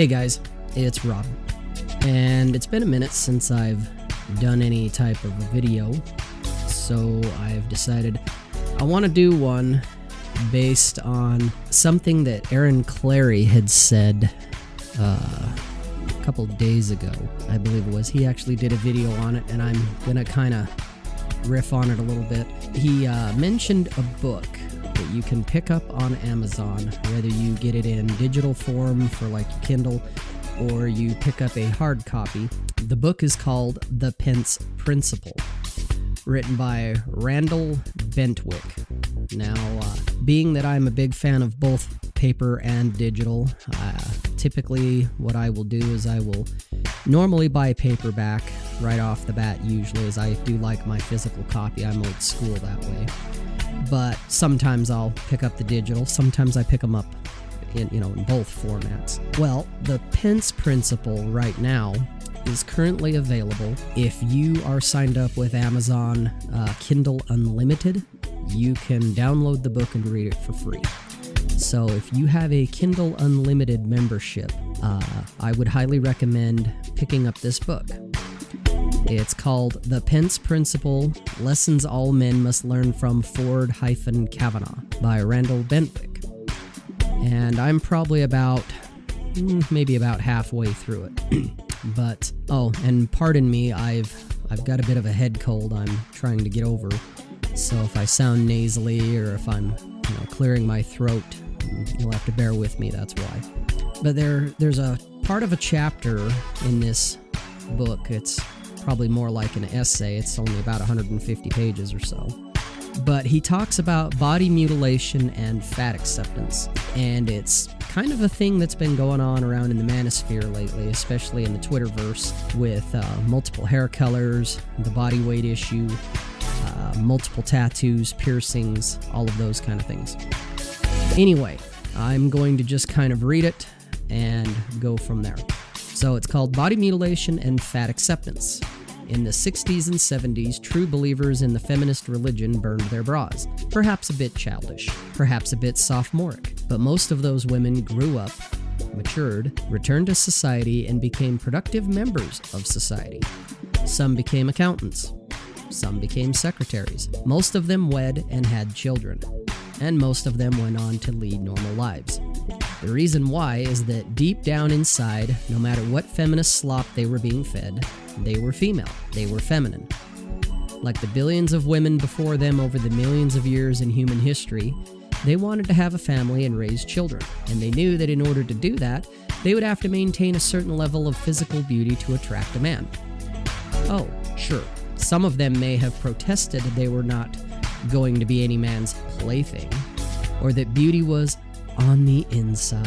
Hey guys, it's Rob. And it's been a minute since I've done any type of a video, so I've decided I want to do one based on something that Aaron Clarey had said uh, a couple days ago, I believe it was. He actually did a video on it, and I'm gonna kind of riff on it a little bit. He uh, mentioned a book that you can pick up on Amazon, whether you get it in digital form for like Kindle or you pick up a hard copy. The book is called The Pence Principle, written by Randall Bentwick. Now, uh, being that I'm a big fan of both paper and digital, uh, typically what I will do is I will normally buy paperback right off the bat, usually, as I do like my physical copy. I'm old school that way but sometimes I'll pick up the digital. Sometimes I pick them up in you know in both formats. Well, the Pence Principle right now is currently available if you are signed up with Amazon uh, Kindle Unlimited. You can download the book and read it for free. So if you have a Kindle Unlimited membership, uh, I would highly recommend picking up this book. It's called The Pence Principle Lessons All Men Must Learn from Ford Hyphen Kavanaugh by Randall Bentwick. And I'm probably about, mm, maybe about halfway through it. but, oh, and pardon me, I've, I've got a bit of a head cold I'm trying to get over. So if I sound nasally or if I'm, you know, clearing my throat, you'll have to bear with me, that's why. But there, there's a part of a chapter in this book. It's probably more like an essay. It's only about 150 pages or so. But he talks about body mutilation and fat acceptance. And it's kind of a thing that's been going on around in the manosphere lately, especially in the Twitterverse, with uh, multiple hair colors, the body weight issue, uh, multiple tattoos, piercings, all of those kind of things. Anyway, I'm going to just kind of read it and go from there. So it's called Body Mutilation and Fat Acceptance. In the 60s and 70s, true believers in the feminist religion burned their bras. Perhaps a bit childish, perhaps a bit sophomoric, but most of those women grew up, matured, returned to society, and became productive members of society. Some became accountants, some became secretaries. Most of them wed and had children, and most of them went on to lead normal lives. The reason why is that deep down inside, no matter what feminist slop they were being fed, they were female, they were feminine. Like the billions of women before them over the millions of years in human history, they wanted to have a family and raise children, and they knew that in order to do that, they would have to maintain a certain level of physical beauty to attract a man. Oh, sure, some of them may have protested they were not going to be any man's plaything, or that beauty was on the inside.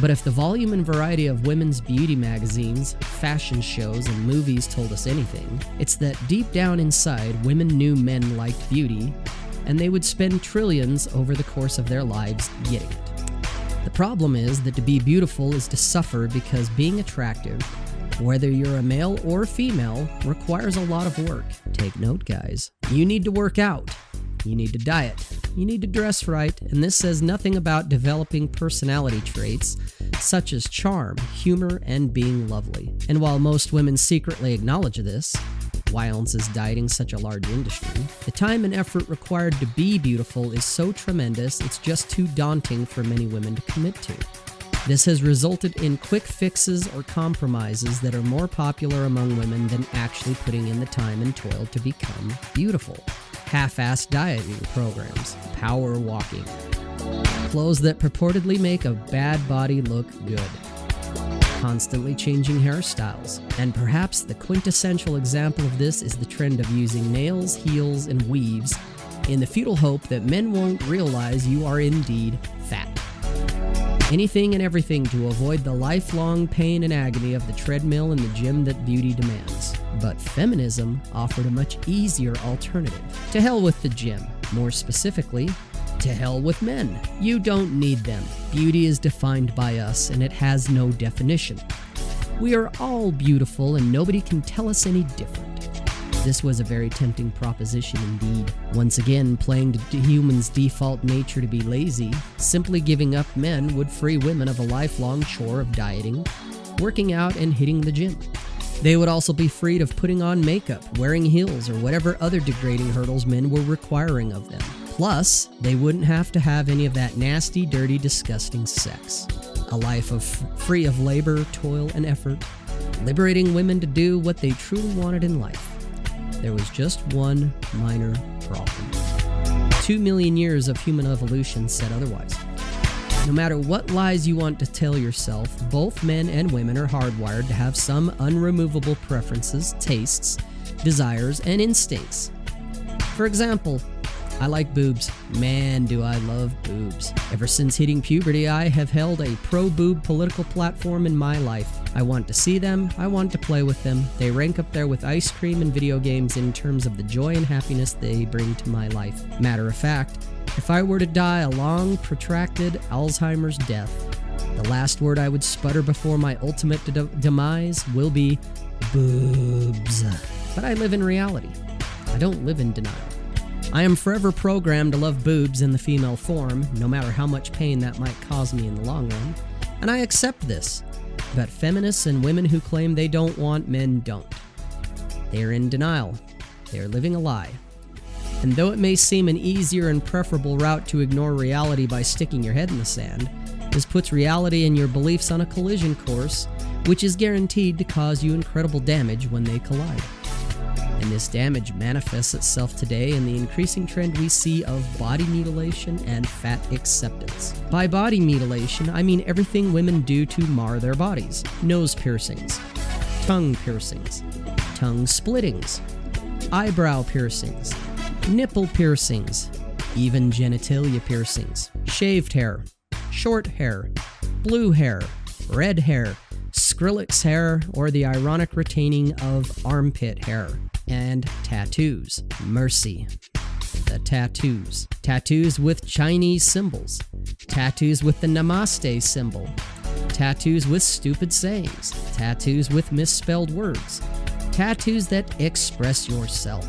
But if the volume and variety of women's beauty magazines, fashion shows, and movies told us anything, it's that deep down inside, women knew men liked beauty, and they would spend trillions over the course of their lives getting it. The problem is that to be beautiful is to suffer because being attractive, whether you're a male or female, requires a lot of work. Take note, guys. You need to work out. You need to diet. You need to dress right, and this says nothing about developing personality traits such as charm, humor, and being lovely. And while most women secretly acknowledge this, else is dieting such a large industry? The time and effort required to be beautiful is so tremendous, it's just too daunting for many women to commit to. This has resulted in quick fixes or compromises that are more popular among women than actually putting in the time and toil to become beautiful half-assed dieting programs, power walking, clothes that purportedly make a bad body look good, constantly changing hairstyles, and perhaps the quintessential example of this is the trend of using nails, heels, and weaves in the futile hope that men won't realize you are indeed fat. Anything and everything to avoid the lifelong pain and agony of the treadmill and the gym that beauty demands. But feminism offered a much easier alternative. To hell with the gym. More specifically, to hell with men. You don't need them. Beauty is defined by us, and it has no definition. We are all beautiful, and nobody can tell us any different. This was a very tempting proposition indeed. Once again, playing to humans' default nature to be lazy, simply giving up men would free women of a lifelong chore of dieting, working out, and hitting the gym. They would also be freed of putting on makeup, wearing heels, or whatever other degrading hurdles men were requiring of them. Plus, they wouldn't have to have any of that nasty, dirty, disgusting sex. A life of free of labor, toil, and effort, liberating women to do what they truly wanted in life. There was just one minor problem. Two million years of human evolution said otherwise. No matter what lies you want to tell yourself, both men and women are hardwired to have some unremovable preferences, tastes, desires, and instincts. For example, I like boobs. Man, do I love boobs. Ever since hitting puberty, I have held a pro boob political platform in my life. I want to see them, I want to play with them. They rank up there with ice cream and video games in terms of the joy and happiness they bring to my life. Matter of fact, if I were to die a long, protracted Alzheimer's death, the last word I would sputter before my ultimate de- demise will be boobs. But I live in reality. I don't live in denial. I am forever programmed to love boobs in the female form, no matter how much pain that might cause me in the long run, and I accept this. But feminists and women who claim they don't want men don't. They are in denial. They are living a lie. And though it may seem an easier and preferable route to ignore reality by sticking your head in the sand, this puts reality and your beliefs on a collision course, which is guaranteed to cause you incredible damage when they collide and this damage manifests itself today in the increasing trend we see of body mutilation and fat acceptance. By body mutilation, I mean everything women do to mar their bodies nose piercings, tongue piercings, tongue splittings, eyebrow piercings, nipple piercings, even genitalia piercings, shaved hair, short hair, blue hair, red hair, Skrillex hair, or the ironic retaining of armpit hair and tattoos. Mercy. The tattoos. Tattoos with Chinese symbols. Tattoos with the Namaste symbol. Tattoos with stupid sayings. Tattoos with misspelled words. Tattoos that express yourself.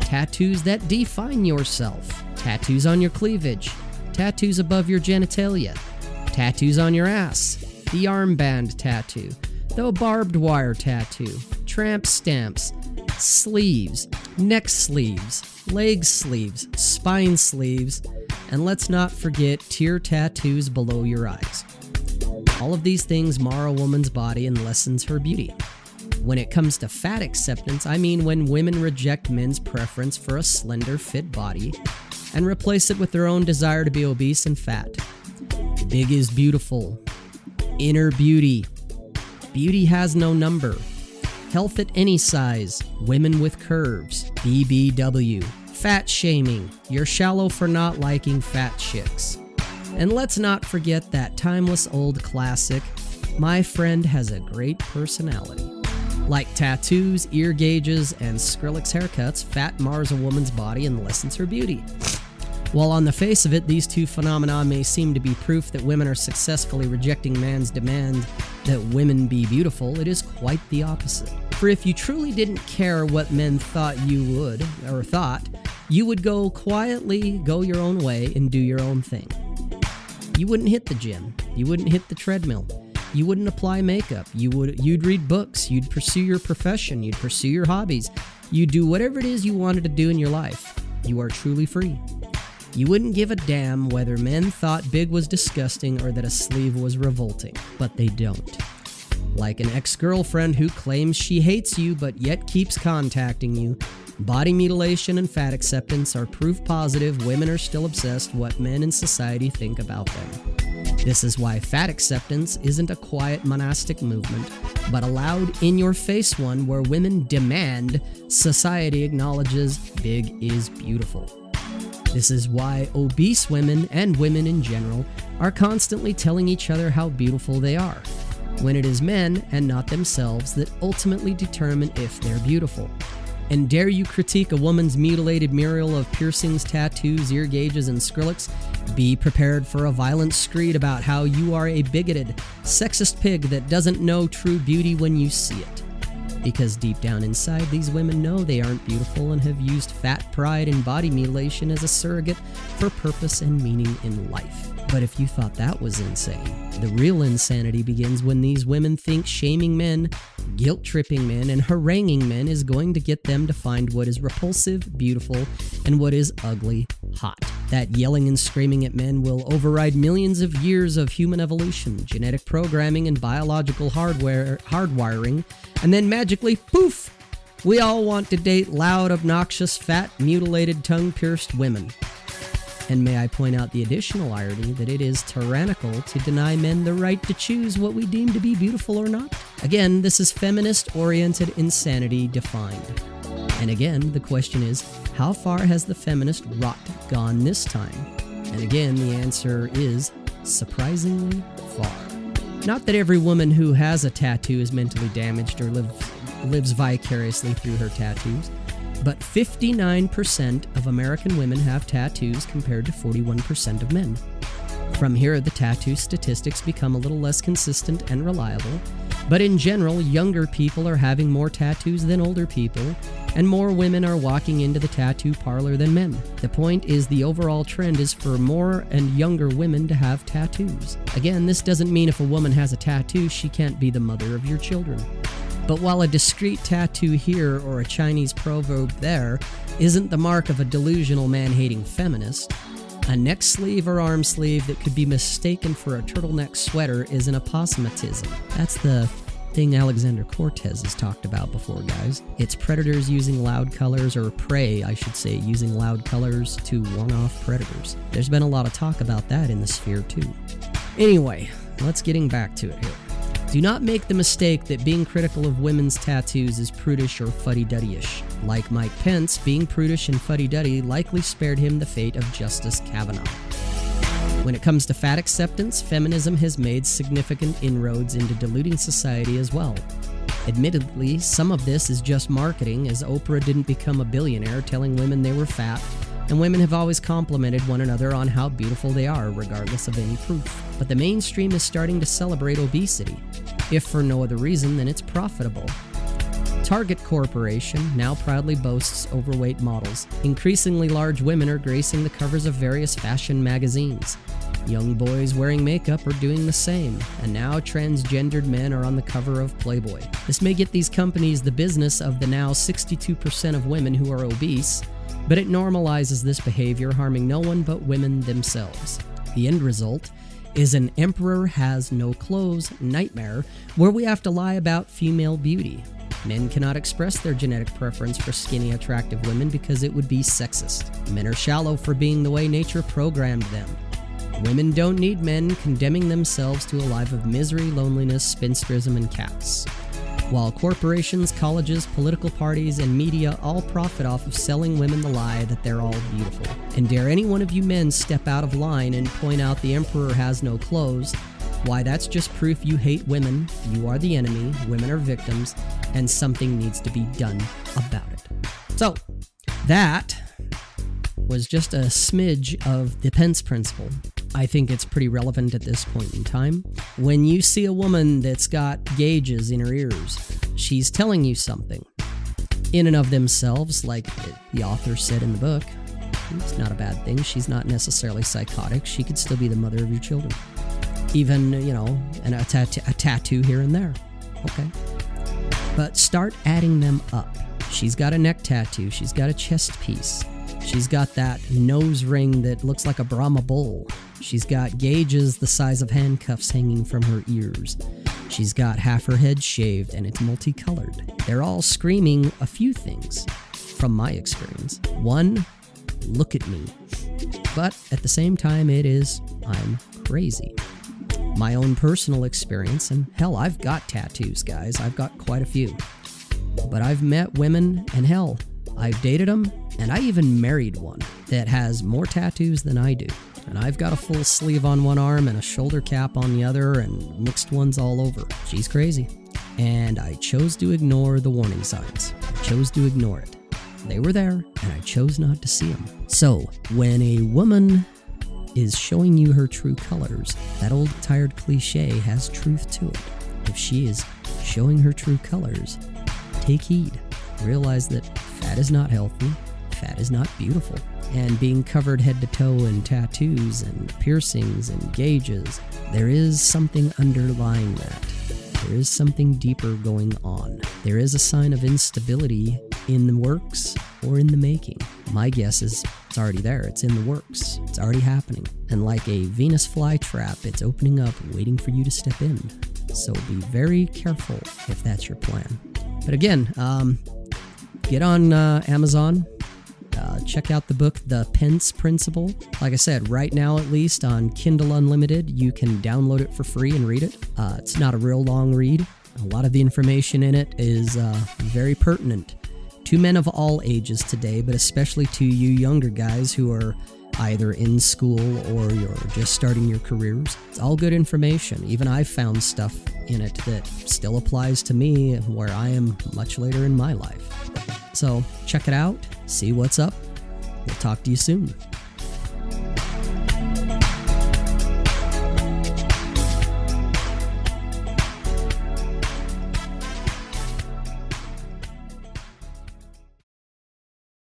Tattoos that define yourself. Tattoos on your cleavage. Tattoos above your genitalia. Tattoos on your ass. The armband tattoo. The barbed wire tattoo. Tramp stamps sleeves, neck sleeves, leg sleeves, spine sleeves, and let's not forget tear tattoos below your eyes. All of these things mar a woman's body and lessens her beauty. When it comes to fat acceptance, I mean when women reject men's preference for a slender, fit body and replace it with their own desire to be obese and fat. Big is beautiful. Inner beauty. Beauty has no number. Health at any size, women with curves, BBW, fat shaming, you're shallow for not liking fat chicks. And let's not forget that timeless old classic, my friend has a great personality. Like tattoos, ear gauges, and Skrillex haircuts, fat mars a woman's body and lessens her beauty. While on the face of it, these two phenomena may seem to be proof that women are successfully rejecting man's demand that women be beautiful, it is quite the opposite. For if you truly didn't care what men thought you would, or thought, you would go quietly, go your own way, and do your own thing. You wouldn't hit the gym. You wouldn't hit the treadmill. You wouldn't apply makeup. You would you'd read books. You'd pursue your profession. You'd pursue your hobbies. You'd do whatever it is you wanted to do in your life. You are truly free. You wouldn't give a damn whether men thought big was disgusting or that a sleeve was revolting, but they don't. Like an ex girlfriend who claims she hates you but yet keeps contacting you, body mutilation and fat acceptance are proof positive women are still obsessed what men in society think about them. This is why fat acceptance isn't a quiet monastic movement, but a loud, in your face one where women demand society acknowledges big is beautiful. This is why obese women and women in general are constantly telling each other how beautiful they are, when it is men and not themselves that ultimately determine if they're beautiful. And dare you critique a woman's mutilated mural of piercings, tattoos, ear gauges, and Skrillex? Be prepared for a violent screed about how you are a bigoted, sexist pig that doesn't know true beauty when you see it. Because deep down inside, these women know they aren't beautiful and have used fat pride and body mutilation as a surrogate for purpose and meaning in life. But if you thought that was insane, the real insanity begins when these women think shaming men, guilt tripping men, and haranguing men is going to get them to find what is repulsive, beautiful, and what is ugly, hot. That yelling and screaming at men will override millions of years of human evolution, genetic programming, and biological hardware hardwiring, and then magically, poof, we all want to date loud, obnoxious, fat, mutilated, tongue pierced women. And may I point out the additional irony that it is tyrannical to deny men the right to choose what we deem to be beautiful or not? Again, this is feminist oriented insanity defined. And again, the question is how far has the feminist rot gone this time? And again, the answer is surprisingly far. Not that every woman who has a tattoo is mentally damaged or live, lives vicariously through her tattoos but 59% of American women have tattoos compared to 41% of men. From here, the tattoo statistics become a little less consistent and reliable, but in general, younger people are having more tattoos than older people, and more women are walking into the tattoo parlor than men. The point is, the overall trend is for more and younger women to have tattoos. Again, this doesn't mean if a woman has a tattoo, she can't be the mother of your children. But while a discreet tattoo here or a Chinese proverb there isn't the mark of a delusional man hating feminist, a neck sleeve or arm sleeve that could be mistaken for a turtleneck sweater is an aposematism. That's the thing Alexander Cortez has talked about before, guys. It's predators using loud colors, or prey, I should say, using loud colors to warn off predators. There's been a lot of talk about that in the sphere, too. Anyway, let's getting back to it here. Do not make the mistake that being critical of women's tattoos is prudish or fuddy duddy ish. Like Mike Pence, being prudish and fuddy duddy likely spared him the fate of Justice Kavanaugh. When it comes to fat acceptance, feminism has made significant inroads into diluting society as well. Admittedly, some of this is just marketing, as Oprah didn't become a billionaire telling women they were fat and women have always complimented one another on how beautiful they are, regardless of any proof. But the mainstream is starting to celebrate obesity, if for no other reason than it's profitable. Target Corporation now proudly boasts overweight models. Increasingly large women are gracing the covers of various fashion magazines. Young boys wearing makeup are doing the same, and now transgendered men are on the cover of Playboy. This may get these companies the business of the now 62% of women who are obese, but it normalizes this behavior, harming no one but women themselves. The end result is an emperor has no clothes nightmare where we have to lie about female beauty. Men cannot express their genetic preference for skinny, attractive women because it would be sexist. Men are shallow for being the way nature programmed them. Women don't need men condemning themselves to a life of misery, loneliness, spinsterism, and cats. While corporations, colleges, political parties, and media all profit off of selling women the lie that they're all beautiful. And dare any one of you men step out of line and point out the emperor has no clothes, why, that's just proof you hate women, you are the enemy, women are victims, and something needs to be done about it. So, that was just a smidge of the Pence principle. I think it's pretty relevant at this point in time. When you see a woman that's got gauges in her ears, she's telling you something. In and of themselves, like the author said in the book, it's not a bad thing. She's not necessarily psychotic. She could still be the mother of your children. Even, you know, an, a, tat- a tattoo here and there. Okay. But start adding them up. She's got a neck tattoo. She's got a chest piece. She's got that nose ring that looks like a Brahma bull. She's got gauges the size of handcuffs hanging from her ears. She's got half her head shaved and it's multicolored. They're all screaming a few things, from my experience. One, look at me. But at the same time, it is, I'm crazy. My own personal experience, and hell, I've got tattoos, guys. I've got quite a few. But I've met women, and hell, I've dated them, and I even married one that has more tattoos than I do. And I've got a full sleeve on one arm and a shoulder cap on the other and mixed ones all over. She's crazy. And I chose to ignore the warning signs. I chose to ignore it. They were there, and I chose not to see them. So, when a woman is showing you her true colors, that old tired cliche has truth to it. If she is showing her true colors, take heed. Realize that fat is not healthy, fat is not beautiful. And being covered head to toe in tattoos and piercings and gauges, there is something underlying that. There is something deeper going on. There is a sign of instability in the works or in the making. My guess is it's already there. It's in the works. It's already happening. And like a Venus flytrap, it's opening up, waiting for you to step in. So be very careful if that's your plan. But again, um, get on uh, Amazon. Uh, check out the book, The Pence Principle. Like I said, right now at least on Kindle Unlimited, you can download it for free and read it. Uh, it's not a real long read. A lot of the information in it is uh, very pertinent to men of all ages today, but especially to you younger guys who are either in school or you're just starting your careers. It's all good information. Even I've found stuff in it that still applies to me where I am much later in my life. So check it out, see what's up. We'll talk to you soon.